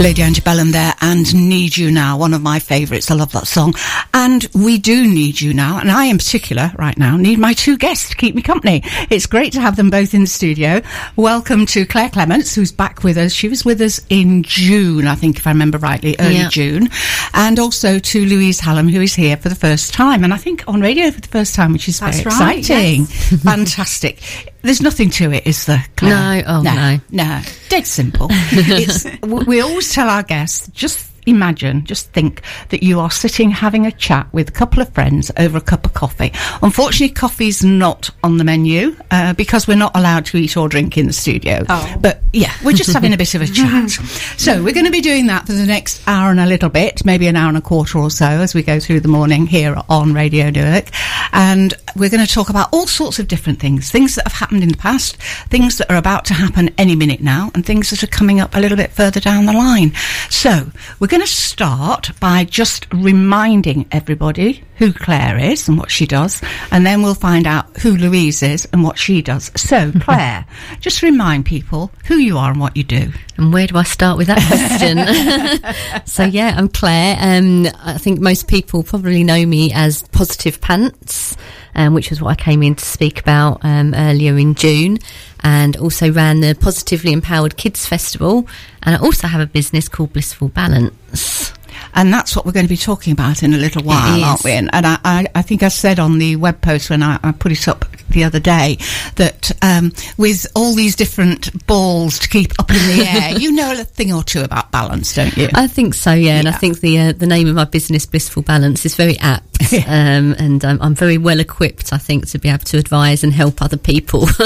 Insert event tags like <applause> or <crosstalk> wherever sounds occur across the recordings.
Lady Antebellum there and Need You Now, one of my favourites. I love that song. And we do need you now, and I in particular right now need my two guests to keep me company. It's great to have them both in the studio. Welcome to Claire Clements, who's back with us. She was with us in June, I think, if I remember rightly, early Yeah. June. And also to Louise Hallam, who is here for the first time, and I think on radio for the first time, which is That's very right, exciting. <laughs> Fantastic. There's nothing to it, is there, Claire? No, oh, no. No, dead simple. <laughs> it's, we always tell our guests just imagine, just think that you are sitting having a chat with a couple of friends over a cup of coffee. Unfortunately, coffee's not on the menu uh, because we're not allowed to eat or drink in the studio. Oh. But yeah, we're just <laughs> having a bit of a chat. So we're going to be doing that for the next hour and a little bit, maybe an hour and a quarter or so as we go through the morning here on Radio Newark. And we're going to talk about all sorts of different things, things that have happened in the past, things that are about to happen any minute now, and things that are coming up a little bit further down the line. So we're going to start by just reminding everybody who Claire is and what she does, and then we'll find out who Louise is and what she does. So, <laughs> Claire, just remind people who you are and what you do. And where do I start with that question? <laughs> <laughs> so yeah, I'm Claire. Um, I think most people probably know me as Positive Pants, um, which was what I came in to speak about um, earlier in June, and also ran the Positively Empowered Kids Festival. And I also have a business called Blissful Balance. And that's what we're going to be talking about in a little while, aren't we? And, and I, I, I think I said on the web post when I, I put it up the other day that um, with all these different balls to keep up in the air, <laughs> you know a thing or two about balance, don't you? I think so, yeah. And I think the uh, the name of my business, Blissful Balance, is very apt. <laughs> um, and um, I'm very well equipped, I think, to be able to advise and help other people. <laughs>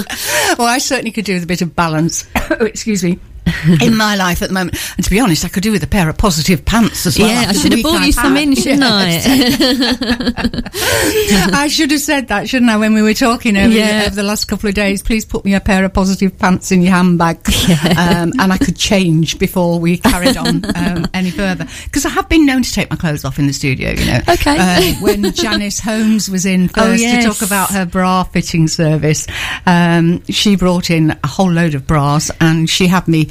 well, I certainly could do with a bit of balance. <coughs> excuse me. <laughs> in my life at the moment, and to be honest, I could do with a pair of positive pants as well. yeah, I should have week brought you some in, shouldn't Yes. I <laughs> should have said that, shouldn't I, when we were talking over, Yeah. over the last couple of days? Please put me a pair of positive pants in your handbag. Um, and I could change before we carried on um, any further. Because I have been known to take my clothes off in the studio, you know. Okay. Uh, when Janice Holmes was in <laughs> first Oh, to talk about her bra fitting service, um, she brought in a whole load of bras and she had me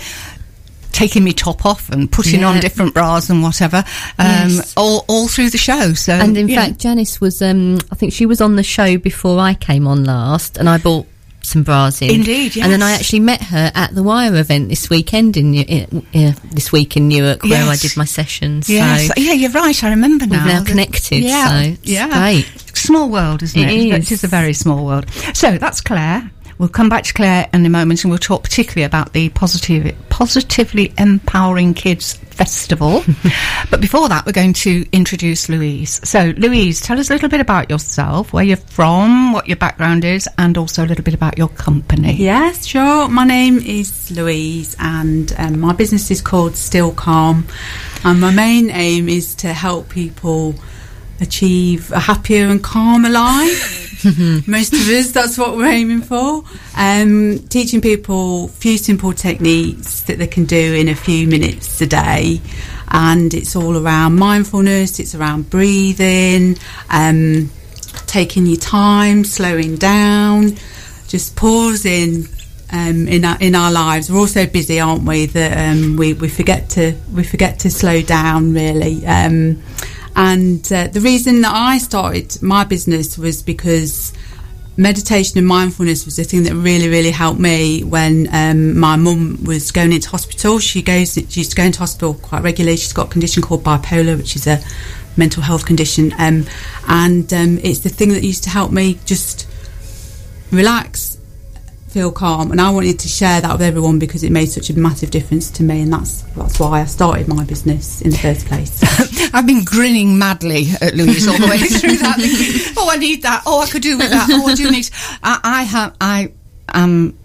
taking me top off and putting Yeah. on different bras and whatever um, Yes. all, all through the show. So, And in you know. fact, Janice was, um, I think she was on the show before I came on last, and I bought some bras in. Indeed, And then I actually met her at the Wire event this weekend in, New- in uh, this week in Newark, where I did my sessions. Yes, So yeah, you're right. I remember now. now that- connected. Yeah, so it's yeah. great. Small world, isn't it? It It is. is a very small world. So that's Claire. We'll come back to Claire in a moment, and we'll talk particularly about the positive, positively empowering kids festival. <laughs> but before that, we're going to introduce Louise. So, Louise, tell us a little bit about yourself, where you're from, what your background is, and also a little bit about your company. Yes, sure. My name is Louise, and um, my business is called Still Calm. And my main aim is to help people achieve a happier and calmer life. <laughs> Most of us, that's what we're aiming for. Um, teaching people a few simple techniques that they can do in a few minutes a day. And it's all around mindfulness, it's around breathing, um, taking your time, slowing down, just pausing um, in our in our lives. We're all so busy, aren't we? That um, we we forget to we forget to slow down really. And uh, the reason that I started my business was because meditation and mindfulness was the thing that really really helped me when um, my mum was going into hospital. She goes she used to go into hospital quite regularly. She's got a condition called bipolar, which is a mental health condition, um, and um, it's the thing that used to help me just relax, feel calm, and I wanted to share that with everyone because it made such a massive difference to me, and that's that's why I started my business in the first place. <laughs> I've been grinning madly at Louise all the way <laughs> through that. thinking, oh, I need that. Oh, I could do with that. Oh, I do need. <laughs> I, I have. I am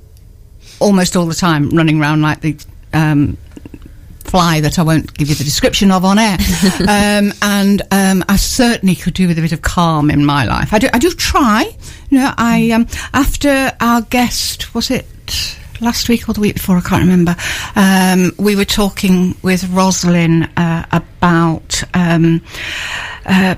almost all the time running around like the. Um, fly that I won't give you the description of on air, <laughs> um, and um, I certainly could do with a bit of calm in my life. I do. I do try. You know, I um, after our guest was it last week or the week before, I can't remember. Um, we were talking with Rosalind uh, about um, uh,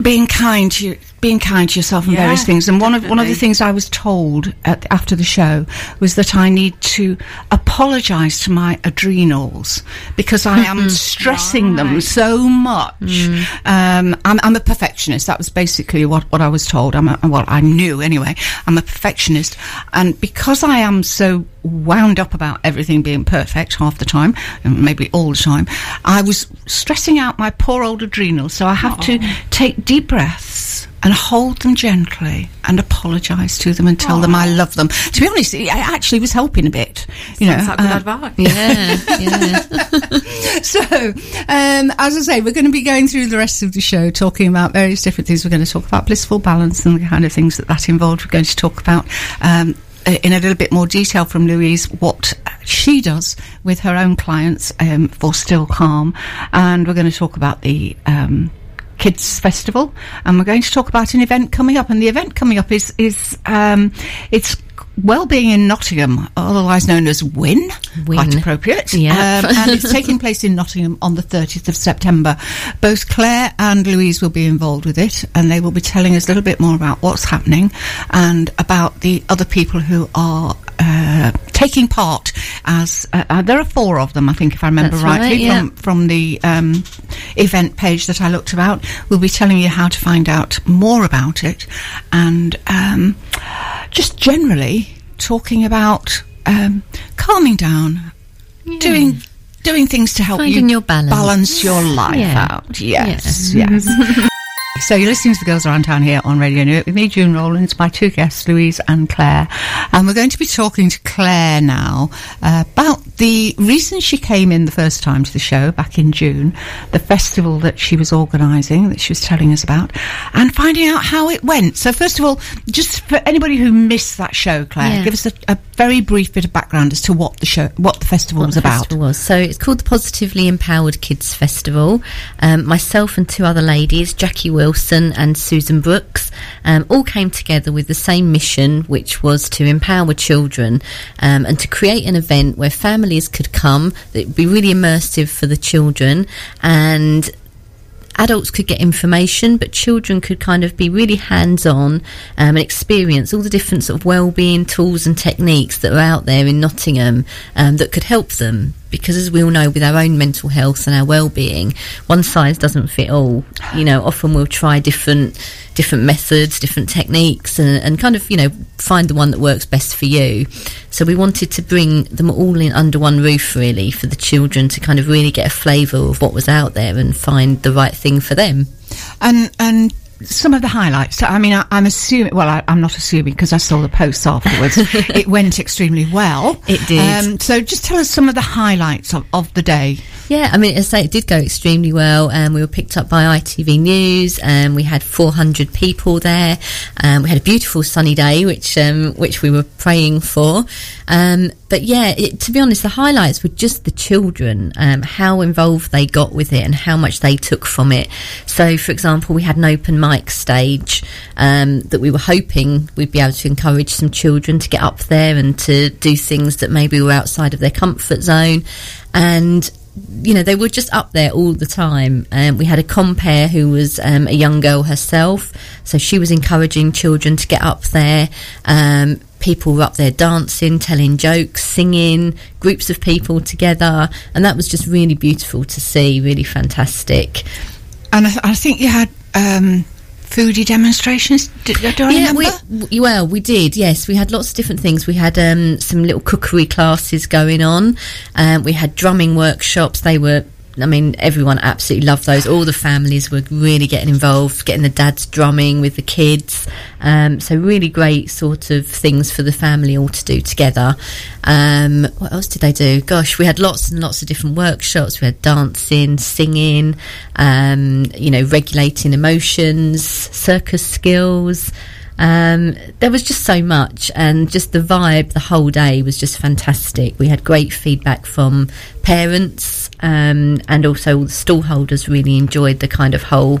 being kind to being kind to yourself and Yeah, various things. And one of one of the things I was told at, after the show was that I need to apologise to my adrenals because I am <laughs> stressing them so much. Um, I'm, I'm a perfectionist. That was basically what, what I was told. I'm a, well, I knew anyway. I'm a perfectionist, and because I am so wound up about everything being perfect half the time, and maybe all the time, I was stressing out my poor old adrenals. So I have to take deep breaths and hold them gently and apologise to them and tell them I love them. To be honest, it actually was helping a bit. You know, like good uh, advice. Yeah, <laughs> yeah. <laughs> so, um, as I say, we're going to be going through the rest of the show talking about various different things. We're going to talk about blissful balance and the kind of things that that involved. We're going to talk about. Um, in a little bit more detail from Louise, what she does with her own clients um, for Still Calm, and we're going to talk about the um, Kids Festival, and we're going to talk about an event coming up. And the event coming up is is um, it's Wellbeing in Nottingham, otherwise known as WIN, quite appropriate. Yeah. Um, <laughs> and it's taking place in Nottingham on the 30th of September. Both Claire and Louise will be involved with it, and they will be telling us a little bit more about what's happening and about the other people who are. Uh, taking part as uh, uh, there are four of them, I think, if I remember That's right, rightly, yeah. from from the um, event page that I looked about. We'll be telling you how to find out more about it, and um, just generally talking about um, calming down, doing doing things to help Finding you your balance. your life Yeah. out. Yes, yes. <laughs> So you're listening to the Girls Around Town here on Radio New with me, June Rowlands, my two guests, Louise and Claire. And we're going to be talking to Claire now uh, about the reason she came in the first time to the show back in June, the festival that she was organising, that she was telling us about, and finding out how it went. So first of all, just for anybody who missed that show, Claire, Yeah. give us a, a very brief bit of background as to what the show, what the festival what was the about. festival was. So it's called the Positively Empowered Kids Festival. Um, myself and two other ladies, Jackie Wilson and Susan Brooks, um, all came together with the same mission, which was to empower children um, and to create an event where families could come that would be really immersive for the children and adults could get information, but children could kind of be really hands-on um, and experience all the different sort of well-being tools and techniques that are out there in Nottingham um, that could help them. Because as we all know, with our own mental health and our well-being, one size doesn't fit all. You know, often we'll try different different methods, different techniques, and, and kind of you know find the one that works best for you. So we wanted to bring them all in under one roof, really, for the children to kind of really get a flavour of what was out there and find the right thing for them. and and some of the highlights. I mean, I, I'm assuming. Well, I, I'm not assuming because I saw the posts afterwards. <laughs> it went extremely well. It did. Um, so, just tell us some of the highlights of, of the day. Yeah, I mean, as I say, it did go extremely well. Um, we were picked up by ITV News, and we had 400 people there. Um, we had a beautiful sunny day, which um, which we were praying for. Um, but yeah, it, to be honest, the highlights were just the children, um, how involved they got with it, and how much they took from it. So, for example, we had an open mic stage um, that we were hoping we'd be able to encourage some children to get up there and to do things that maybe were outside of their comfort zone, and you know, they were just up there all the time. Um, we had a compare who was um, a young girl herself, so she was encouraging children to get up there. Um, people were up there dancing, telling jokes, singing, groups of people together, and that was just really beautiful to see, really fantastic. And I, th- I think you had um, foodie demonstrations. Do, do I yeah, remember? we, well, we did. Yes, we had lots of different things. We had um, some little cookery classes going on. Um, we had drumming workshops. They were. I mean, everyone absolutely loved those. All the families were really getting involved, getting the dads drumming with the kids. Um, so really great sort of things for the family all to do together. Um, what else did they do? Gosh, we had lots and lots of different workshops. We had dancing, singing, um, you know, regulating emotions, circus skills. Um, there was just so much, and just the vibe the whole day was just fantastic. We had great feedback from parents, um, and also all the stallholders really enjoyed the kind of whole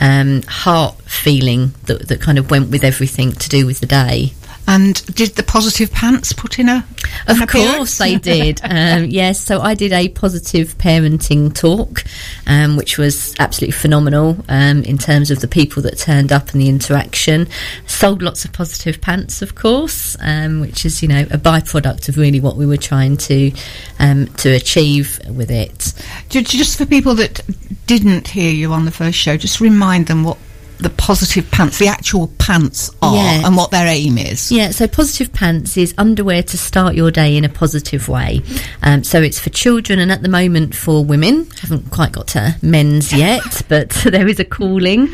um, heart feeling that, that kind of went with everything to do with the day. And did the positive pants put in a? Of course, they did. <laughs> Um, yes, so I did a positive parenting talk, um, which was absolutely phenomenal um, in terms of the people that turned up and the interaction. Sold lots of positive pants, of course, um, which is you know a byproduct of really what we were trying to um, to achieve with it. Just for people that didn't hear you on the first show, just remind them what the positive pants, the actual pants are, Yeah. and what their aim is. Yeah, so positive pants is underwear to start your day in a positive way. Um, so it's for children and at the moment for women. Haven't quite got to men's <laughs> yet, but <laughs> there is a calling.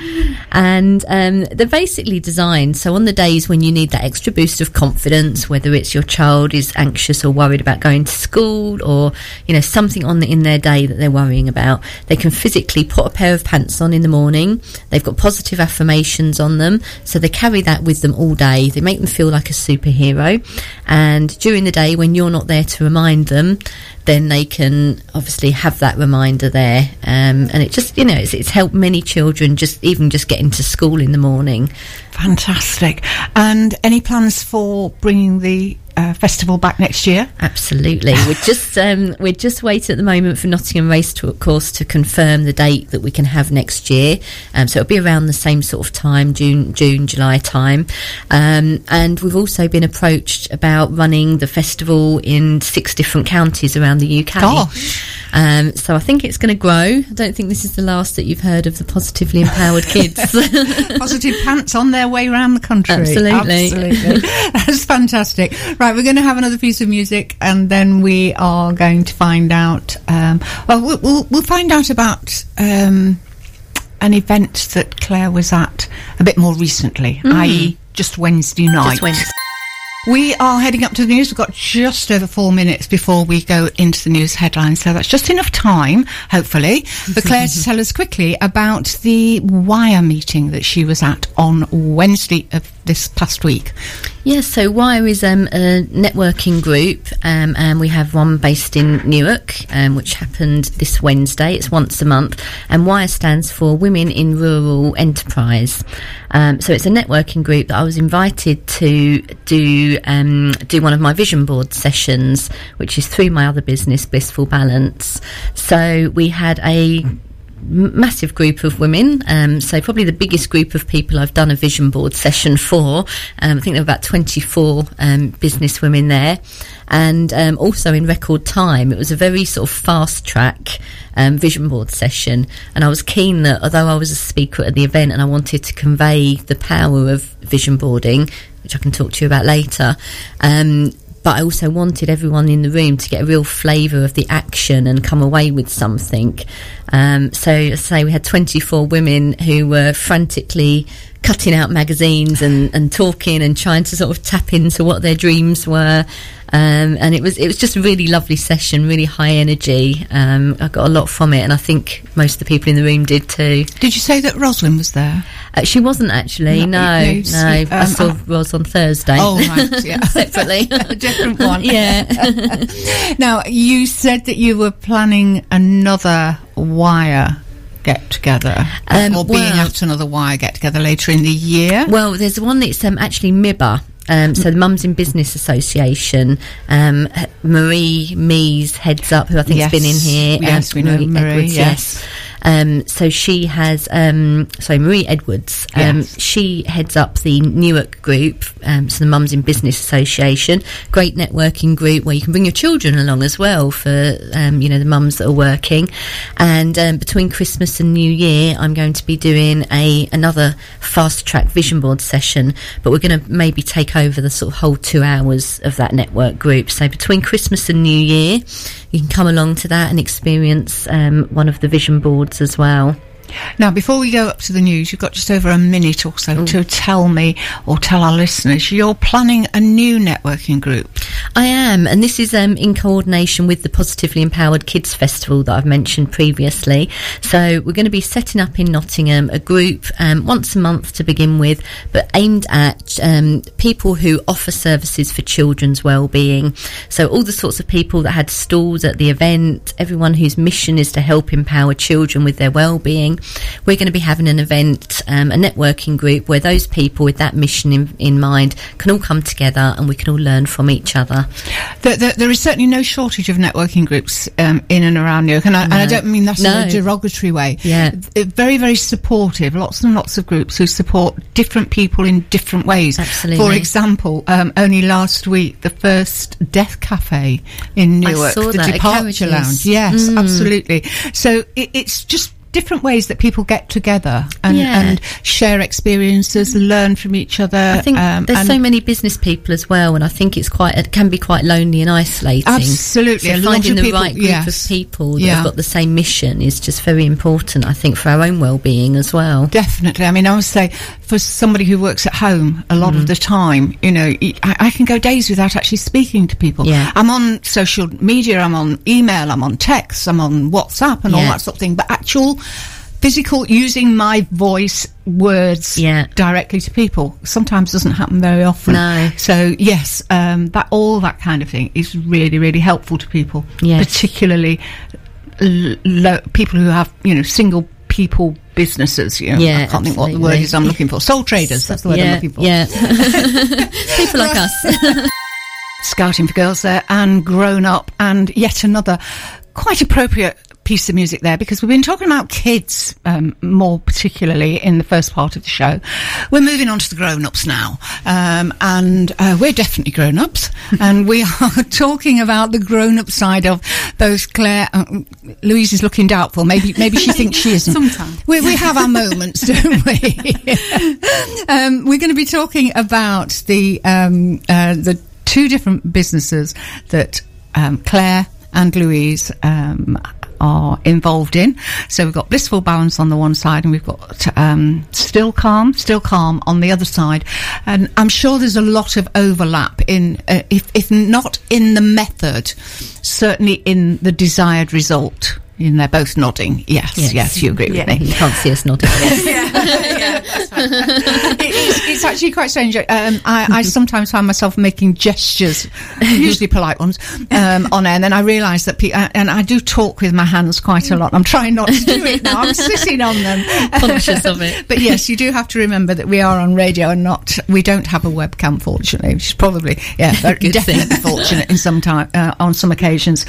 And um, they're basically designed so on the days when you need that extra boost of confidence, whether it's your child is anxious or worried about going to school or you know something on the, in their day that they're worrying about, they can physically put a pair of pants on in the morning. They've got positive affirmations on them, so they carry that with them all day. They make them feel like a superhero, and during the day when you're not there to remind them, then they can obviously have that reminder there. Um, and it just you know it's, it's helped many children just even just getting to school in the morning. Fantastic. And any plans for bringing the uh, festival back next year? Absolutely. We're <laughs> just um, we're just waiting at the moment for Nottingham Race to, of course, to confirm the date that we can have next year. Um, so it'll be around the same sort of time, June, June, July time. Um, and we've also been approached about running the festival in six different counties around the UK. Gosh. Um, so I think it's going to grow. I don't think this is the last that you've heard of the positively empowered kids. <laughs> <laughs> Positive pants on their way around the country. Absolutely. Absolutely. That's fantastic. Right, we're going to have another piece of music and then we are going to find out. Um, well, we'll, we'll, we'll find out about. Um, an event that Claire was at a bit more recently, i.e., just Wednesday night. Just Wednesday. We are heading up to the news. We've got just over four minutes before we go into the news headlines, so that's just enough time, hopefully, for Claire to <laughs> tell us quickly about the Wire meeting that she was at on Wednesday of this past week. Yes, so Wire is um, a networking group, um, and we have one based in Newark, um, which happened this Wednesday. It's once a month, and Wire stands for Women in Rural Enterprise. Um, so it's a networking group that I was invited to do um, do one of my vision board sessions, which is through my other business, Blissful Balance. So we had a massive group of women. Um, so probably the biggest group of people I've done a vision board session for. Um, I think there were about 24 um, business women there. And um, also in record time, it was a very sort of fast track um, vision board session. And I was keen that although I was a speaker at the event and I wanted to convey the power of vision boarding, which I can talk to you about later, um, but I also wanted everyone in the room to get a real flavour of the action and come away with something. Um, so, say, we had 24 women who were frantically cutting out magazines and, and talking and trying to sort of tap into what their dreams were. Um, and it was it was just a really lovely session, really high energy. Um, I got a lot from it, and I think most of the people in the room did too. Did you say that Rosalind was there? Uh, she wasn't actually. No, No, no, see, I um, saw uh, Ros on Thursday. Oh, right, <laughs> yeah. separately. <laughs> different one. <laughs> yeah. Now, you said that you were planning another Wire get together, Um, or being well- at another Wire get together later in the year. Well, there's one that's um, actually MIBA. Um, so the Mums in Business Association, um, Marie Mees heads up, who I think has been in here. Yes, we know Marie, Edwards, yes. Um, so she has, um, sorry, Marie Edwards. Um, Yes. She heads up the Newark group, um, so the Mums in Business Association. Great networking group where you can bring your children along as well for, um, you know, the mums that are working. And um, between Christmas and New Year, I'm going to be doing a another fast track vision board session, but we're going to maybe take over the sort of whole two hours of that network group. So between Christmas and New Year, you can come along to that and experience um, one of the vision boards as well. Now, before we go up to the news, you've got just over a minute or so to tell me or tell our listeners you're planning a new networking group. I am, and this is um, in coordination with the Positively Empowered Kids Festival that I've mentioned previously. So we're going to be setting up in Nottingham a group um, once a month to begin with, but aimed at um, people who offer services for children's well-being. So all the sorts of people that had stalls at the event, everyone whose mission is to help empower children with their well-being. We're going to be having an event, um, a networking group where those people with that mission in, in mind can all come together and we can all learn from each other. There, there, there is certainly no shortage of networking groups um, in and around Newark, and I, and I don't mean that in a derogatory way. Yeah. Very, very supportive. Lots and lots of groups who support different people in different ways. Absolutely. For example, um, only last week, the first Death Cafe in Newark, the Departure Lounge. Yes, Mm. absolutely. So it, it's just. Different ways that people get together and, Yeah. and share experiences, learn from each other. I think um, there's so many business people as well, and I think it's quite it can be quite lonely and isolating. Absolutely. so finding the people- right group yes. of people that Yeah. have got the same mission is just very important. I think for our own well-being as well. Definitely. I mean, I would say for somebody who works at home a Mm. lot of the time, you know, I can go days without actually speaking to people. Yeah. I'm on social media, I'm on email, I'm on text, I'm on WhatsApp and all that sort of thing. But actual physical using my voice words Yeah. directly to people sometimes doesn't happen very often. No. So yes, um, that all that kind of thing is really, really helpful to people. Yes. Particularly lo- people who have, you know, single people businesses. You know, Yeah, I can't think what the word is I'm looking for. Sole traders. That's the word yeah, I'm looking for. yeah. <laughs> people like us. Scouting for girls there and grown up and yet another quite appropriate piece of music there because we've been talking about kids um, more particularly in the first part of the show. We're moving on to the grown-ups now. Um, and uh, we're definitely grown-ups. <laughs> And we are <laughs> talking about the grown-up side of both Claire uh, Louise is looking doubtful. Maybe maybe she thinks she isn't. Sometimes. we, we have our moments <laughs> don't we? Um, we're going to be talking about the um, uh, the two different businesses that um, Claire and Louise um, are involved in. So we've got Blissful Balance on the one side, and we've got um, Still Calm, Still Calm on the other side. And I'm sure there's a lot of overlap in, uh, if if not in the method, certainly in the desired result. And they're both nodding. Yes, yes, Yes. you agree Yeah. with me. you can't see us nodding. <laughs> yeah, that's <laughs> right. it, it's, it's actually quite strange. Um, I, I sometimes find myself making gestures, usually polite ones, um, on air, and then I realise that, pe- uh, and I do talk with my hands quite a lot. I'm trying not to do it now. I'm sitting on them, <laughs> Conscious of it. But yes, you do have to remember that we are on radio and not. We don't have a webcam, fortunately, which is probably yeah, very, thing. definitely fortunate in some time uh, on some occasions.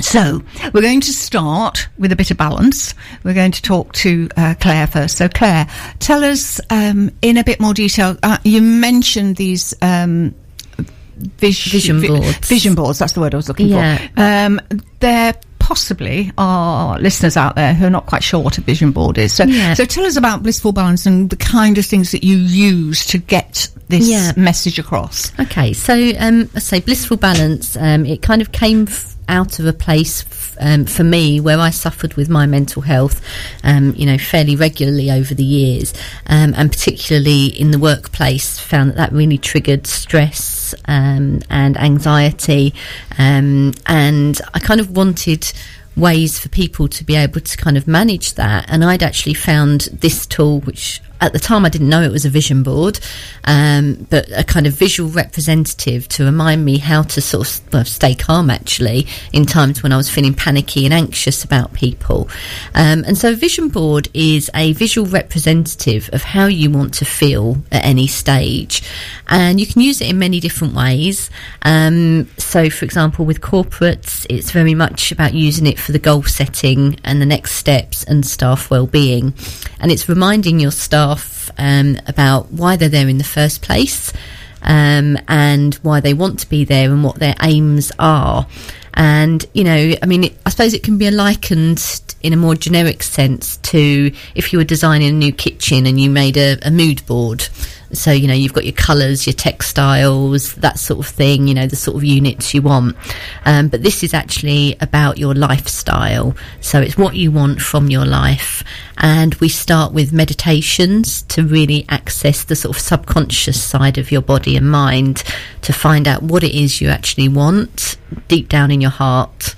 So we're going to start with a bit of balance. We're going to talk to uh, Claire first. So Claire, tell us um, in a bit more detail. Uh, you mentioned these. Um, vis- Vision vi- boards. Vision boards. That's the word I was looking Yeah. for. Um, there possibly are listeners out there who are not quite sure what a vision board is. So, Yeah. so tell us about blissful balance and the kind of things that you use to get this Yeah. message across. Okay, so um, I say blissful balance. Um, it kind of came f- out of a place f- um, for me where I suffered with my mental health, um, you know, fairly regularly over the years, um, and particularly in the workplace, found that that really triggered stress um, and anxiety, um, and I kind of wanted ways for people to be able to kind of manage that. And I'd actually found this tool, which at the time I didn't know it was a vision board, um, but a kind of visual representative to remind me how to sort of well, stay calm actually in times when I was feeling panicky and anxious about people. Um, and so a vision board is a visual representative of how you want to feel at any stage. And you can use it in many different ways. Um, so, for example, with corporates, it's very much about using it for the goal setting and the next steps and staff well-being. And it's reminding your staff um, about why they're there in the first place um, and why they want to be there and what their aims are. And, you know, I mean, it, I suppose it can be likened in a more generic sense to if you were designing a new kitchen and you made a, a mood board So, you know, you've got your colours, your textiles, that sort of thing, you know, the sort of units you want. Um, but this is actually about your lifestyle. So it's what you want from your life. And we start with meditations to really access the sort of subconscious side of your body and mind to find out what it is you actually want deep down in your heart.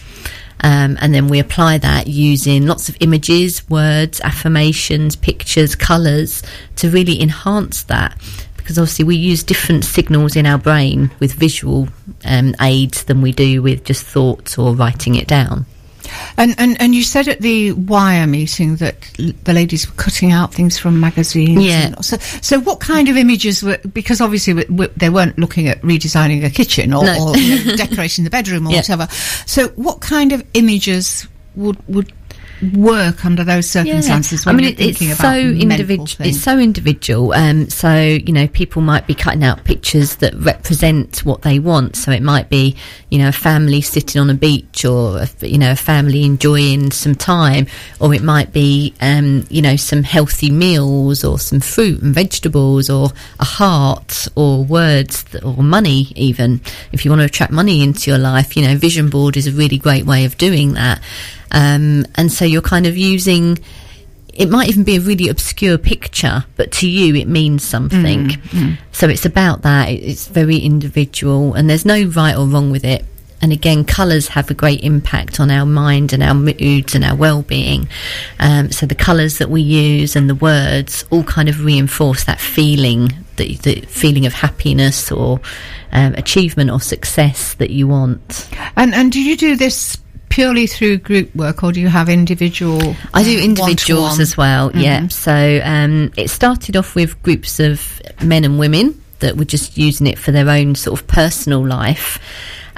Um, and then we apply that using lots of images, words, affirmations, pictures, colours to really enhance that. Because obviously we use different signals in our brain with visual um, aids than we do with just thoughts or writing it down. And, and and you said at the Wire meeting that l- the ladies were cutting out things from magazines. Yeah. and- So, so what kind of images were? Because obviously w- w- they weren't looking at redesigning a kitchen or, No. or you know, decorating the bedroom or <laughs> Yeah. whatever. So, what kind of images would would work under those circumstances? When I mean, it, it's so individual. It's so individual. Um, so you know, people might be cutting out pictures that represent what they want. So it might be, you know, a family sitting on a beach, or a, you know, a family enjoying some time, or it might be, um, you know, some healthy meals, or some fruit and vegetables, or a heart, or words, that, or money. Even if you want to attract money into your life, you know, vision board is a really great way of doing that. Um, and so you're kind of using it might even be a really obscure picture, but to you it means something. So it's about that. It's very individual, and there's no right or wrong with it. And again, colours have a great impact on our mind and our moods and our well-being. Um, so the colours that we use and the words all kind of reinforce that feeling, the, the feeling of happiness or um, achievement or success that you want. and and do you do this purely through group work, or do you have individual? I do individuals one-to-one? as well. Yeah. So um, it started off with groups of men and women that were just using it for their own sort of personal life.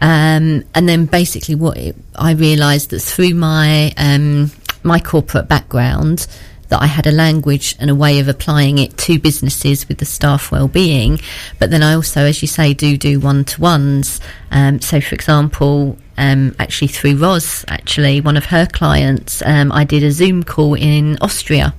Um, and then basically, what it, I realised that through my um, my corporate background, that I had a language and a way of applying it to businesses with the staff well-being. But then I also, as you say, do do one-to-ones. Um, so, for example, um, actually through Roz, actually one of her clients, um, I did a Zoom call in Austria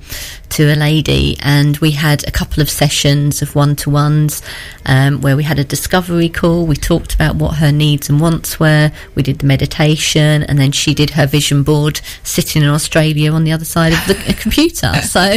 to a lady, and we had a couple of sessions of one-to-ones um, where we had a discovery call. We talked about what her needs and wants were. We did the meditation, and then she did her vision board sitting in Australia on the other side of the computer. <laughs> So <laughs>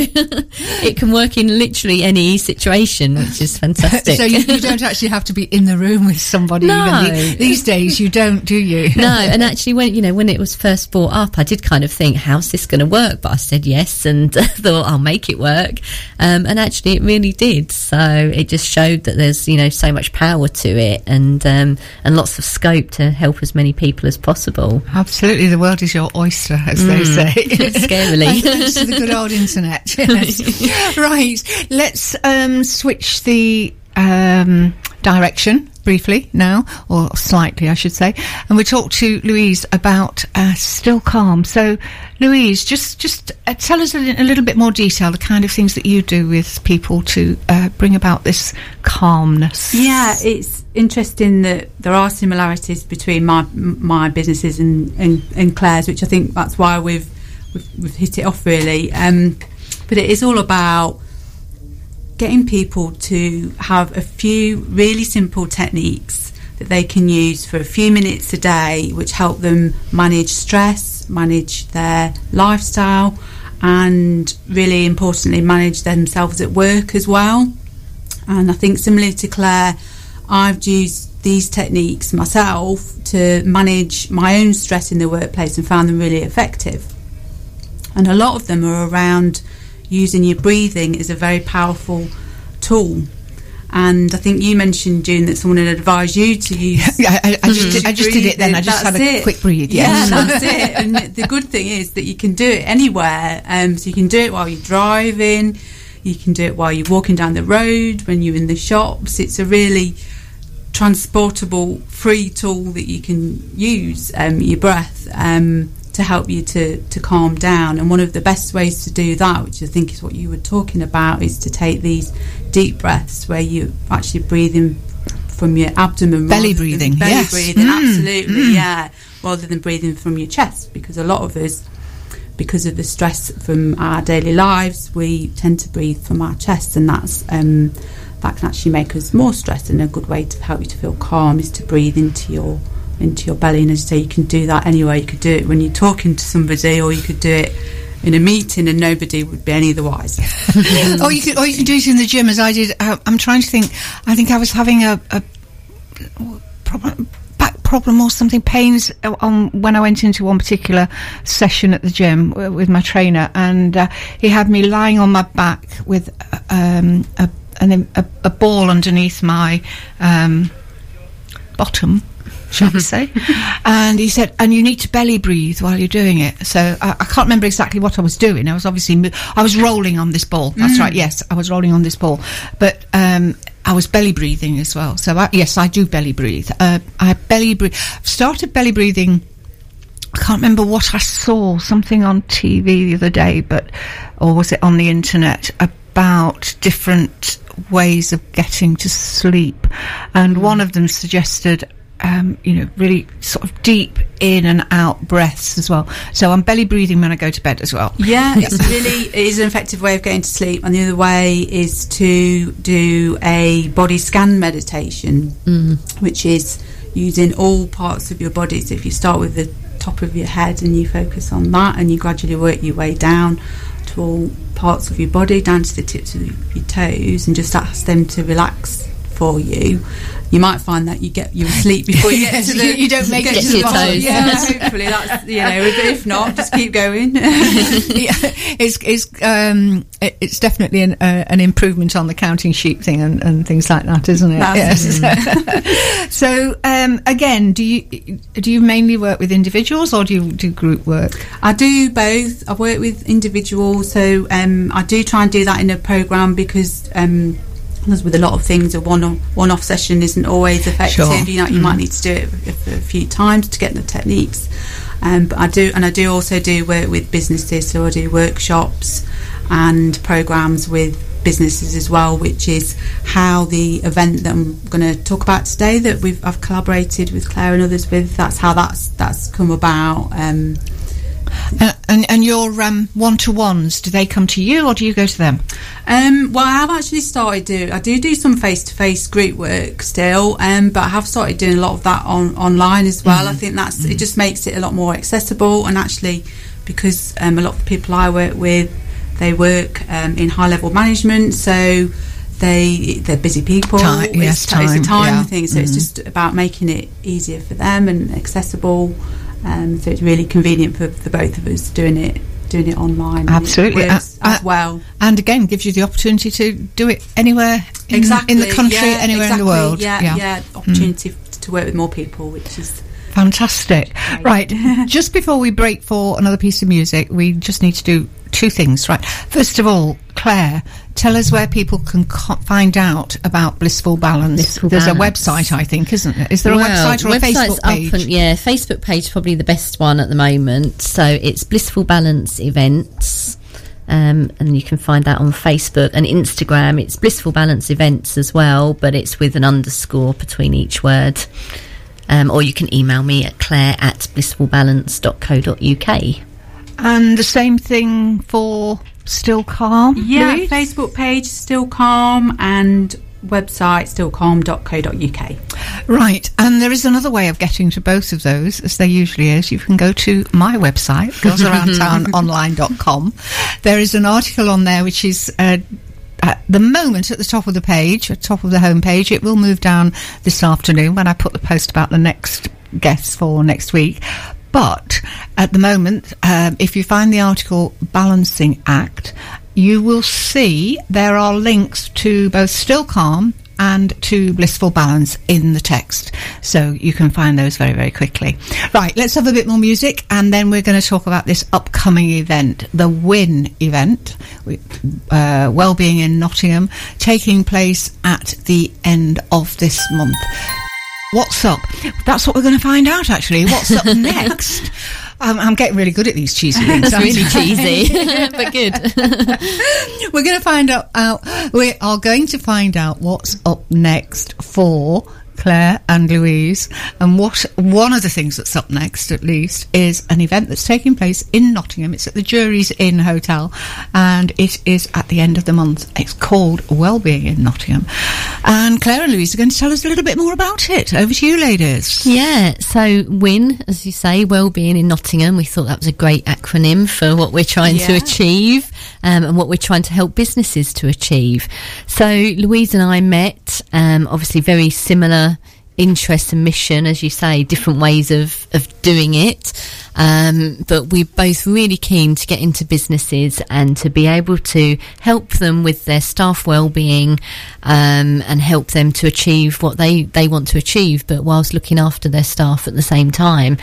it can work in literally any situation, which is fantastic. So you, you don't actually have to be in the room with somebody. No. Even the- these days, you don't, do you? <laughs> no, and actually, when you know when it was first brought up, I did kind of think, "How's this going to work?" But I said yes, and <laughs> thought I'll make it work. Um, and actually, it really did. So it just showed that there's you know so much power to it, and um, and lots of scope to help as many people as possible. Absolutely, the world is your oyster, as they say. <laughs> Scarily. Thanks to the good old internet. Yes. right, let's um, switch the um, direction briefly now, or slightly, I should say, and we talk to Louise about uh, still calm. So, Louise, just just uh, tell us in a little bit more detail the kind of things that you do with people to uh, bring about this calmness. Yeah, it's interesting that there are similarities between my my businesses and, and, and Claire's, which I think that's why we've we've, we've hit it off really. Um, but it is all about getting people to have a few really simple techniques that they can use for a few minutes a day, which help them manage stress, manage their lifestyle, and really importantly, manage themselves at work as well. And I think similarly to Claire, I've used these techniques myself to manage my own stress in the workplace and found them really effective. And a lot of them are around using your breathing is a very powerful tool. And I think you mentioned, June, that someone had advised you to <laughs> use. Yeah, I, I just, I just did it then. I just That's had a it. quick breathe. Yeah, that's <laughs> it. And the good thing is that you can do it anywhere. Um, so you can do it while you're driving. You can do it while you're walking down the road, when you're in the shops. It's a really transportable, free tool that you can use, um, your breath, um, to help you to, to calm down. And one of the best ways to do that, which I think is what you were talking about, is to take these deep breaths where you actually breathing from your abdomen. Belly breathing, Belly yes. breathing, Mm, absolutely, yeah. Rather than breathing from your chest, because a lot of us, because of the stress from our daily lives, we tend to breathe from our chest, and that's um, that can actually make us more stressed. And a good way to help you to feel calm is to breathe into your into your belly. And as you say, you can do that anywhere. You could do it when you're talking to somebody, or you could do it in a meeting, and nobody would be any the wiser. <laughs> or you could, or you can do it in the gym as I did. Uh, I'm trying to think. I think I was having a, a problem, back problem or something, pains uh, on when I went into one particular session at the gym with my trainer, and uh, he had me lying on my back with uh, um, a, an, a, a ball underneath my um, bottom. Shall we say? and he said, and you need to belly breathe while you're doing it. So I, I can't remember exactly what I was doing. I was obviously mo- I was rolling on this ball. That's right. Yes, I was rolling on this ball, but um, I was belly breathing as well. So I, yes, I do belly breathe. Uh, I belly breathe. Started belly breathing. I can't remember what I saw. Something on TV the other day, but or was it on the internet about different ways of getting to sleep, and one of them suggested. Um, you know, really sort of deep in and out breaths as well. So I'm belly breathing when I go to bed as well. Yeah, <laughs> it's really it is an effective way of getting to sleep. And the other way is to do a body scan meditation, which is using all parts of your body. So if you start with the top of your head and you focus on that, and you gradually work your way down to all parts of your body, down to the tips of your toes, and just ask them to relax for you. You might find that you get you sleep before you <laughs> get to the you- don't make it to the your bottom. toes. Yeah, <laughs> hopefully that's you know. But if not, just keep going. <laughs> yeah, it's it's um it's definitely an uh, an improvement on the counting sheep thing and, and things like that, isn't it? That's Yes. so um, again, do you do you mainly work with individuals or do you do group work? I do both. I work with individuals, so um, I do try and do that in a program because. Um, as with a lot of things, a one one off session isn't always effective. Sure. You know, you might need to do it a, a few times to get the techniques. Um, but I do, and I do also do work with businesses. So I do workshops and programs with businesses as well, which is how the event that I'm going to talk about today that we've I've collaborated with Claire and others with. That's how that's that's come about. Um, and and your um, one to ones, do they come to you or do you go to them? Um, well, I have actually started do. I do do some face to face group work still, um, but I have started doing a lot of that on online as well. I think that's it. Just makes it a lot more accessible, and actually, because um, a lot of the people I work with, they work um, in high level management, so they they're busy people. Time- yes, it's, it's a time, time yeah. thing, so it's just about making it easier for them and accessible. Um, so it's really convenient for, the both of us doing it doing it online. and it Absolutely. Uh, as well. And again, gives you the opportunity to do it anywhere in, exactly in the country, yeah, anywhere exactly, in the world. Yeah, yeah, opportunity f- to work with more people, which is Fantastic. Right. <laughs> just before we break for another piece of music, we just need to do two things, right? First of all, Claire, tell us where people can co- find out about Blissful Balance. Blissful There's Balance. a website, I think, isn't there? Is there a website or a Facebook page? And, yeah, Facebook page is probably the best one at the moment. So it's Blissful Balance Events. Um, and you can find that on Facebook and Instagram. It's Blissful Balance Events as well, but it's with an underscore between each word. Um, or you can email me at claire at blissfulbalance.co.uk. And the same thing for Still Calm? yeah. Louise? Facebook page Still Calm and website stillcalm.co.uk. Right, and there is another way of getting to both of those, as there usually is. You can go to my website, girlsaroundtownonline.com. <laughs> There is an article on there which is uh, at the moment at the top of the page, at the top of the home page. It will move down this afternoon when I put the post about the next guests for next week. But at the moment, um, if you find the article Balancing Act, you will see there are links to both Still Calm and to Blissful Balance in the text. So you can find those very, very quickly. Right, let's have a bit more music and then we're going to talk about this upcoming event, the WIN event, uh, Wellbeing in Nottingham, taking place at the end of this month. What's up? That's what we're going to find out actually. What's up <laughs> next? Um, I'm getting really good at these cheesy things. Aren't really cheesy, <laughs> but good. <laughs> We're going to find out, out. We are going to find out what's up next for Claire and Louise. And what one of the things that's up next, at least, is an event that's taking place in Nottingham. It's at the Jurys Inn Hotel, and it is at the end of the month. It's called Wellbeing in Nottingham. And Claire and Louise are going to tell us a little bit more about it. Over to you, ladies. Yeah, so WIN, as you say, Wellbeing in Nottingham. We thought that was a great acronym for what we're trying to achieve um, and what we're trying to help businesses to achieve. So Louise and I met, um, obviously very similar interest and mission, as you say, different ways of, of doing it. Um, but we're both really keen to get into businesses and to be able to help them with their staff well-being um, and help them to achieve what they, they want to achieve, but whilst looking after their staff at the same time.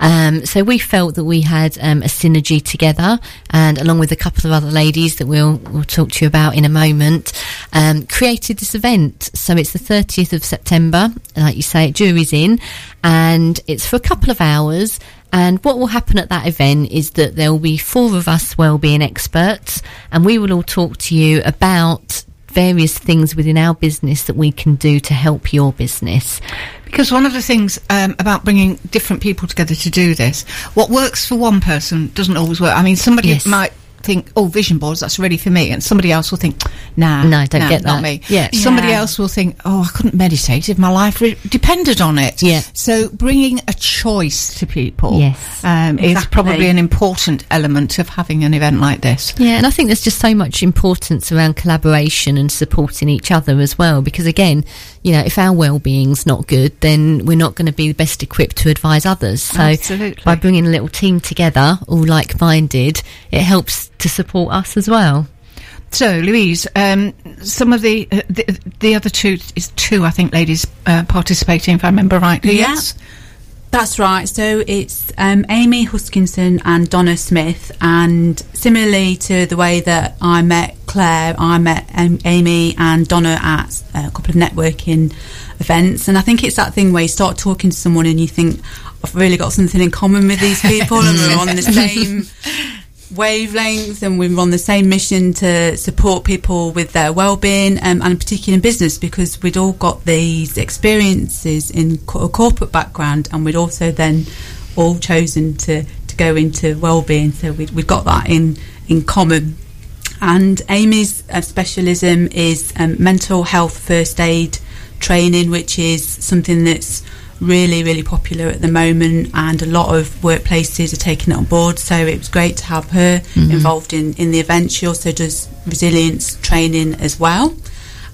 Um, so we felt that we had um, a synergy together, and along with a couple of other ladies that we'll we'll talk to you about in a moment, um, created this event. So it's the 30th of September, like you say, Jurys Inn, and it's for a couple of hours. And what will happen at that event is that there will be four of us wellbeing experts, and we will all talk to you about various things within our business that we can do to help your business. Because one of the things um, about bringing different people together to do this, what works for one person doesn't always work. I mean, somebody Yes. might think, "Oh, vision boards, that's ready for me," and somebody else will think, "Nah, No, don't nah, get not that." me." Yeah. somebody Yeah. else will think, "Oh, I couldn't meditate if my life re- depended on it." Yeah. So bringing a choice to people, Yes. um, is probably an important element of having an event like this. Yeah, and I think there's just so much importance around collaboration and supporting each other as well. Because again, you know, if our well-being's not good, then we're not going to be best equipped to advise others. So Absolutely. by bringing a little team together, all like-minded, it helps to support us as well. So, Louise, um, some of the, uh, the the other two is two, I think, ladies uh, participating, if I remember rightly. Yeah. Yes. That's right. So it's um, Amy Huskinson and Donna Smith, and similarly to the way that I met Claire, I met um, Amy and Donna at a couple of networking events, and I think it's that thing where you start talking to someone and you think, I've really got something in common with these people, and we're on the <laughs> same wavelength and we're on the same mission to support people with their well-being um, and particularly in business because we'd all got these experiences in co- a corporate background and we'd also then all chosen to, to go into well-being. So we'd, we've got that in, in common. And Amy's uh, specialism is um, mental health first aid training, which is something that's really, really popular at the moment, and a lot of workplaces are taking it on board. So it was great to have her involved in, in the event. She also does resilience training as well.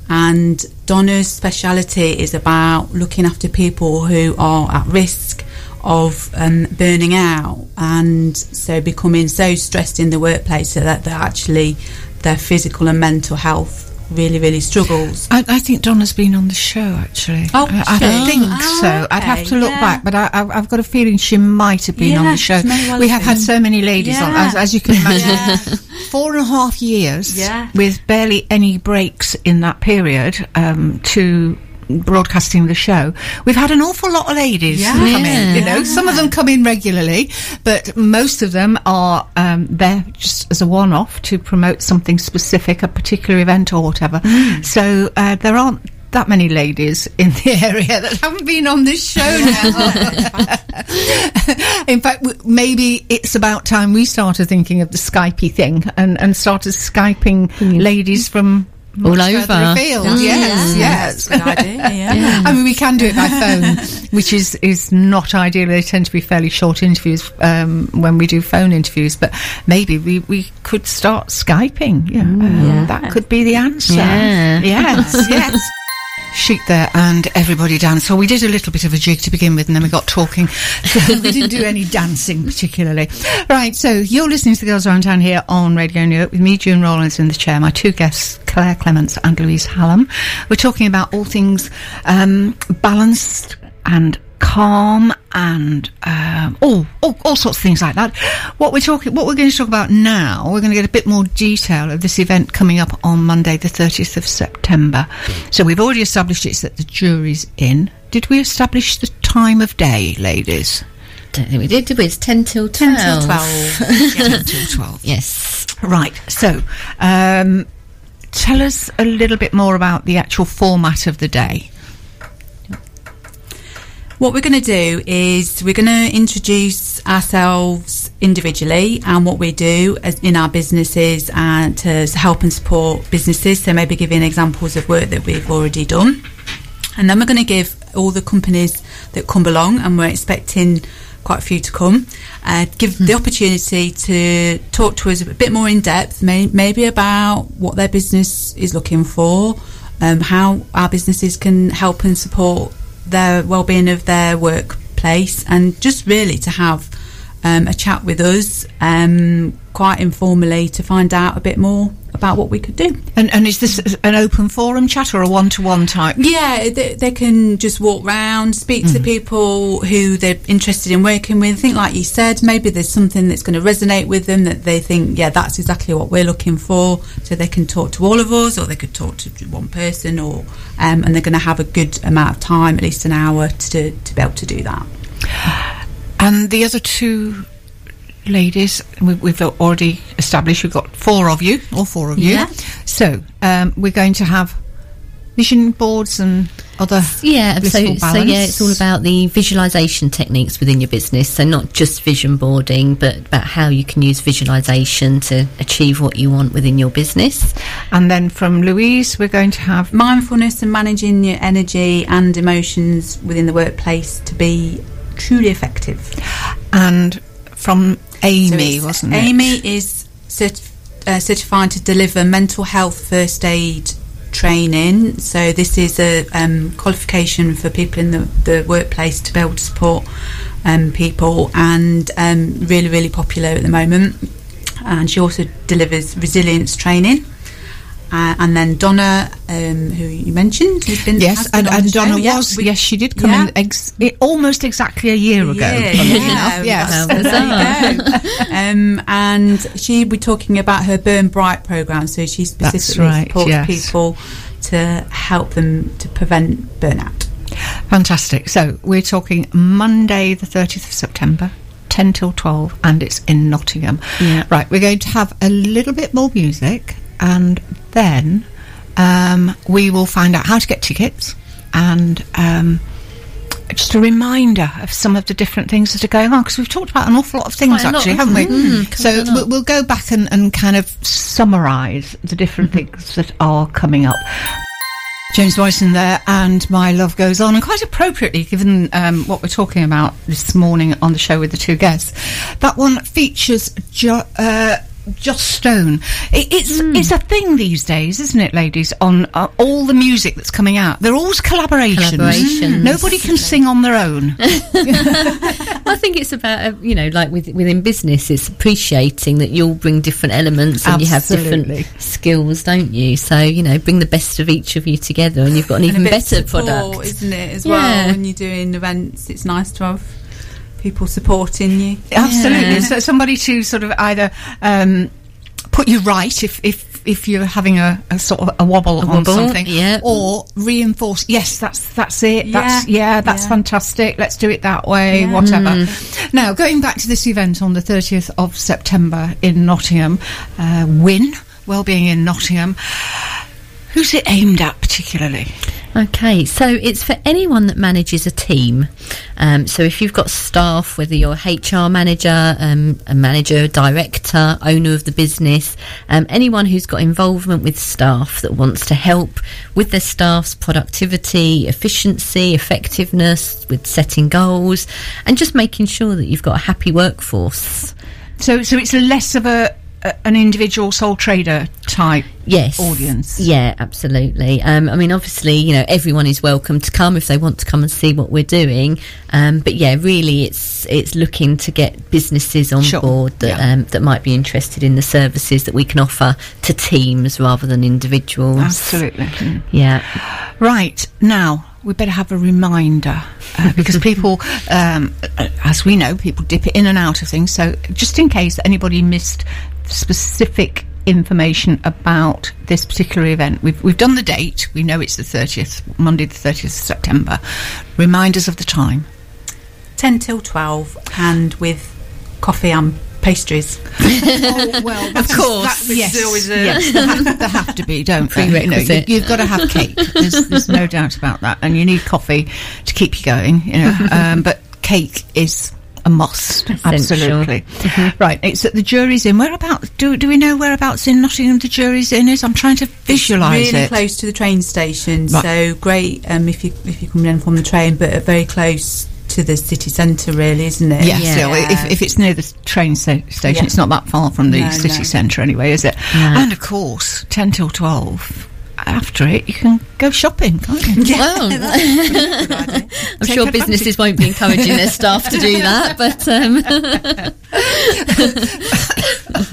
And Donna's speciality is about looking after people who are at risk of um, burning out and so becoming so stressed in the workplace so that they're actually their physical and mental health really, really struggles. I, I think Donna's been on the show actually. Oh, I, I she? think Oh, so. I'd have to look yeah. back, but I, I've got a feeling she might have been on the show. well we have have had so many ladies on, as, as you can <laughs> imagine. Yeah. Four and a half years Yeah. with barely any breaks in that period um, to broadcasting the show. We've had an awful lot of ladies Yeah. come in. You Yeah. know, some of them come in regularly, but most of them are um, there just as a one-off to promote something specific, a particular event or whatever. Mm. So uh, there aren't that many ladies in the <laughs> area that haven't been on this show now. <laughs> in fact, w- maybe it's about time we started thinking of the Skypey thing and, and started Skyping ladies from All over. further afield. Mm. Yes, yes. Good idea, <laughs> yeah. I mean, we can do it by phone, which is, is not ideal. They tend to be fairly short interviews um, when we do phone interviews, but maybe we, we could start Skyping. Yeah, um, That could be the answer. Yeah. Yes, yes. <laughs> Sheet there and everybody danced. So we did a little bit of a jig to begin with and then we got talking. <laughs> We didn't do any dancing particularly. Right, so you're listening to the Girls Around Town here on Radio Newark with me, June Rollins, in the chair. My two guests, Claire Clements and Louise Hallam. We're talking about all things um, balanced and calm and um, all, all all sorts of things like that. What we're talking, what we're going to talk about now, we're going to get a bit more detail of this event coming up on Monday, the 30th of September. So we've already established it's at the Jurys Inn. Did we establish the time of day, ladies? Don't think we did, did we? It's 10 till 12. 10 till 12. <laughs> Yeah, till 12. Yes. Right. So, um, tell us a little bit more about the actual format of the day. What we're going to do is we're going to introduce ourselves individually and what we do as in our businesses and to help and support businesses. So maybe giving examples of work that we've already done. And then we're going to give all the companies that come along, and we're expecting quite a few to come, uh, give the opportunity to talk to us a bit more in depth, may, maybe about what their business is looking for, um, how our businesses can help and support their well-being of their workplace, and just really to have um, a chat with us, um, quite informally, to find out a bit more about what we could do. And, and is this an open forum chat or a one-to-one type? Yeah, they, they can just walk round, speak to people who they're interested in working with. I think, like you said, maybe there's something that's going to resonate with them that they think, yeah, that's exactly what we're looking for. So they can talk to all of us, or they could talk to one person, or um, and they're going to have a good amount of time, at least an hour, to to be able to do that. And the other two ladies, we, we've already established we've got four of you, all four of you. Yeah. So um, we're going to have vision boards and other Yeah, so, so yeah, it's all about the visualization techniques within your business. So not just vision boarding, but about how you can use visualization to achieve what you want within your business. And then from Louise, we're going to have Mindfulness and managing your energy and emotions within the workplace to be truly effective. and from Amy, it's- wasn't it? Amy is certi- uh, certified to deliver mental health first aid training. So this is a um, qualification for people in the, the workplace to be able to support um, people, and um, really, really popular at the moment. And she also delivers resilience training. Uh, and then Donna, um, who you mentioned, who's been Yes, has been and, on and the show. Donna Yeah, was. we- yes, she did come yeah. in ex- almost exactly a year ago. Yeah, yeah, enough. Yes. that's- there you go. <laughs> um, and she'll be talking about her Burn Bright program. So she specifically right, supports yes. people to help them to prevent burnout. Fantastic. So we're talking Monday, the 30th of September. 10 till 12 and it's in Nottingham. Yeah. Right, we're going to have a little bit more music and then um, we will find out how to get tickets and um, just a reminder of some of the different things that are going on because we've talked about an awful lot of things Quite actually, haven't we? Mm, so quite a lot. we'll, we'll go back and, and kind of summarise the different <laughs> things that are coming up. James Morrison there, and my love goes on, and quite appropriately, given um, what we're talking about this morning on the show with the two guests. That one features jo- uh, Joss Stone. It, it's it's a thing these days, isn't it, ladies? On uh, all the music that's coming out, they're all collaborations. Collaborations. Nobody can sing on their own. <laughs> I think it's about uh, you know, like with, within business, it's appreciating that you'll bring different elements and you have different skills, don't you? So you know, bring the best of each of you together, and you've got an And even better support, product. isn't it? As Yeah. well, when you're doing events, it's nice to have people supporting you. Absolutely. Yeah. So somebody to sort of either um, put you right if if if you're having a, a sort of a wobble on wobble, something, yeah. or reinforce. Yes, that's that's it. That's Yeah, yeah, that's yeah. fantastic. Let's do it that way. Yeah. Whatever. Now going back to this event on the 30th of September in Nottingham, uh, Win Wellbeing in Nottingham. Who's it aimed at particularly? Okay, so it's for anyone that manages a team. Um, so if you've got staff, whether you're HR manager, um, a manager, director, owner of the business, um, anyone who's got involvement with staff that wants to help with their staff's productivity, efficiency, effectiveness, with setting goals, and just making sure that you've got a happy workforce. So so it's less of a, a an individual sole trader type yes audience. yeah absolutely um, i mean obviously you know everyone is welcome to come if they want to come and see what we're doing um, but yeah really it's it's looking to get businesses on Sure, board that yeah. um, that might be interested in the services that we can offer to teams rather than individuals Absolutely. Yeah Right now, we better have a reminder uh, <laughs> because people, um, uh, as we know, people dip in and out of things. So, just in case anybody missed specific information about this particular event, we've we've done the date. We know it's the thirtieth, Monday, the thirtieth of September. Reminders of the time. 10 till 12 and with coffee and pastries. <laughs> Oh, well, of course. yes, always a- yes, <laughs> there have, there have to be, don't they? You know, you, you've got to have cake. There's, there's no doubt about that, and you need coffee to keep you going. You know, <laughs> um, but cake is a must. Essential. Absolutely. Right. It's at the Jurys Inn. Whereabouts? Do do we know whereabouts in Nottingham the Jurys Inn is? I'm trying to visualise really it. close to the train station, Right. so great um, if you if you come in from the train, but very close to the city centre, really, isn't it? Yes, Yeah. so if, if it's near the train sta- station, Yeah. it's not that far from the No, city no. centre anyway, is it? No. And of course, 10 till 12. After it, you can go shopping, can't you? Well, <laughs> I'm Take sure businesses won't be encouraging their staff to do that, but um,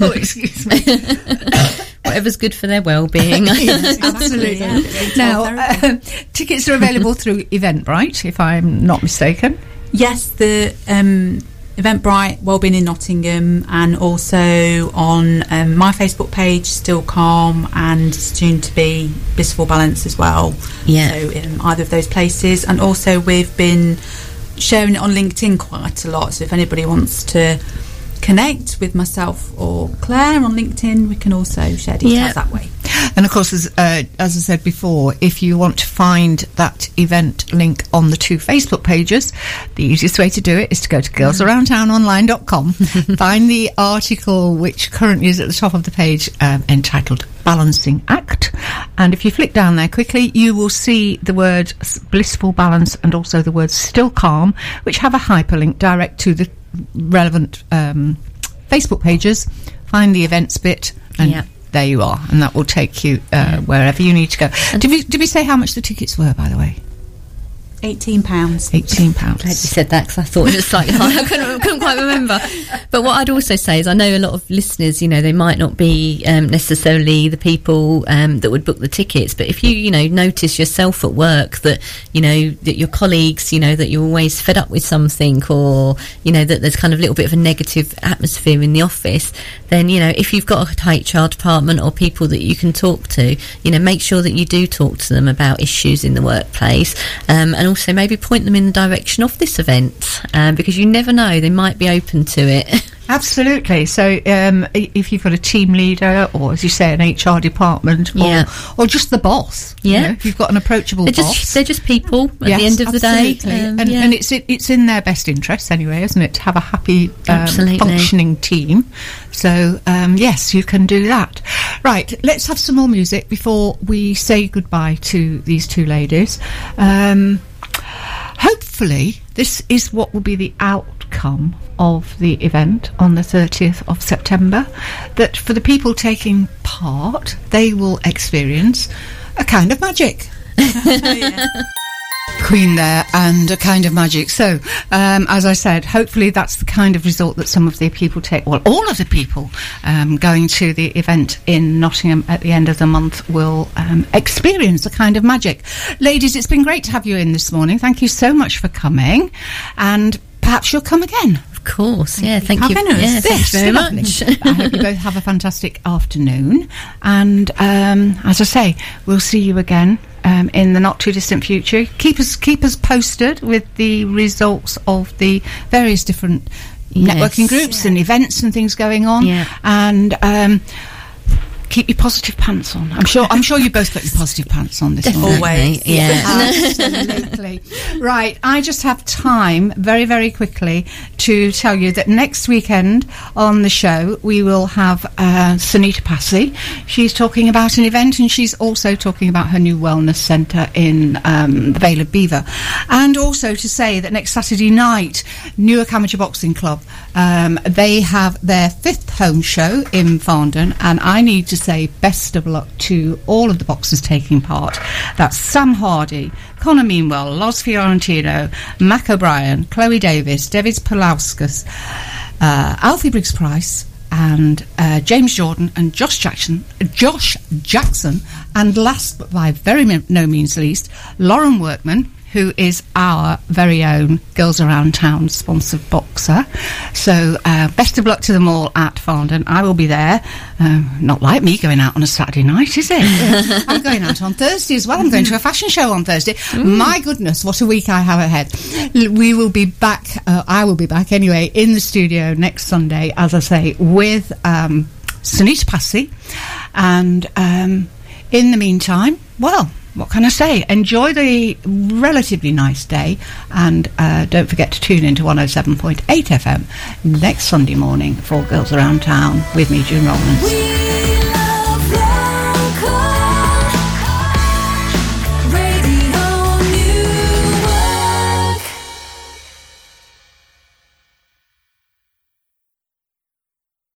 <laughs> oh, excuse me. <laughs> whatever's good for their well-being. Absolutely. Now, um, tickets are available through Eventbrite, if I'm not mistaken. Yes, the um, Eventbrite Wellbeing in Nottingham, and also on um, my Facebook page, Still Calm, and soon to be Blissful Balance as well. Yeah. So in either of those places, and also we've been sharing it on LinkedIn quite a lot. So if anybody wants to connect with myself or Claire on LinkedIn, we can also share details Yeah. that way. And of course, as, uh, as I said before, if you want to find that event link on the two Facebook pages, the easiest way to do it is to go to girlsaroundtownonline.com, <laughs> find the article which currently is at the top of the page um, entitled Balancing Act. And if you flick down there quickly, you will see the word blissful balance and also the word still calm, which have a hyperlink direct to the relevant um, Facebook pages. Find the events bit and Yeah. There you are, and that will take you uh, wherever you need to go. Did we did we say how much the tickets were, by the way? Eighteen pounds. Eighteen Glad you pounds. said that because I thought it was slightly high. I couldn't, couldn't quite remember. But what I'd also say is, I know a lot of listeners, you know, they might not be um, necessarily the people um, that would book the tickets. But if you, you know, notice yourself at work that, you know, that your colleagues, you know, that you're always fed up with something, or you know, that there's kind of a little bit of a negative atmosphere in the office, then you know, if you've got a tight HR department or people that you can talk to, you know, make sure that you do talk to them about issues in the workplace, um, and also maybe point them in the direction of this event um, because you never know they might be open to it. <laughs> Absolutely. So, um, if you've got a team leader, or as you say, an HR department, or, Yeah. or just the boss, you Yeah. know, if you've got an approachable they're boss. just they're just people at Yes, the end of the day. Um, and, yeah. and it's it, it's in their best interests anyway, isn't it, to have a happy, um, functioning team. So um, yes, you can do that. Right, let's have some more music before we say goodbye to these two ladies. Hopefully, this is what will be the outcome of the event on the 30th of September. That for the people taking part, they will experience a kind of magic. <laughs> Oh, Queen there and a kind of magic. So, um, as I said, hopefully that's the kind of result that some of the people take, well, all of the people um, going to the event in Nottingham at the end of the month will um, experience a kind of magic. Ladies, it's been great to have you in this morning. Thank you so much for coming, and perhaps you'll come again. Of course, yeah. Thank you, having us. yeah, very much. I hope you both have a fantastic afternoon. And um, as I say, we'll see you again um, in the not too distant future. Keep us keep us posted with the results of the various different Yes. networking groups and events and things going on. Yeah. And um, keep your positive pants on. I'm sure. I'm sure you both got your positive pants on this morning. Always. yeah. <laughs> Absolutely. right. I just have time very, very quickly to tell you that next weekend on the show we will have uh, Sunita Passy. She's talking about an event and she's also talking about her new wellness centre in um, the Vale of Belvoir. And also to say that next Saturday night, Newark Amateur Boxing Club, um, they have their fifth home show in Farndon and I need to say best of luck to all of the boxers taking part. That's Sam Hardy, Conor Meanwell, Los Fiorentino, Mac O'Brien, Chloe Davis, David Palauskas, uh, Alfie Briggs Price, and uh, James Jordan and Josh Jackson, Josh Jackson, and last but by very no means least, Lauren Workman, who is our very own Girls Around Town sponsored boxer. So, uh, best of luck to them all at Farndon. I will be there. Um, not like me going out on a Saturday night, is it? <laughs> I'm going out on Thursday as well. I'm going to a fashion show on Thursday. My goodness, what a week I have ahead. We will be back, uh, I will be back anyway, in the studio next Sunday, as I say, with um, Sunita Passy. And um, in the meantime, well, what can I say? Enjoy the relatively nice day and uh, don't forget to tune into 107.8 FM next Sunday morning for Girls Around Town with me, June Rowlands. We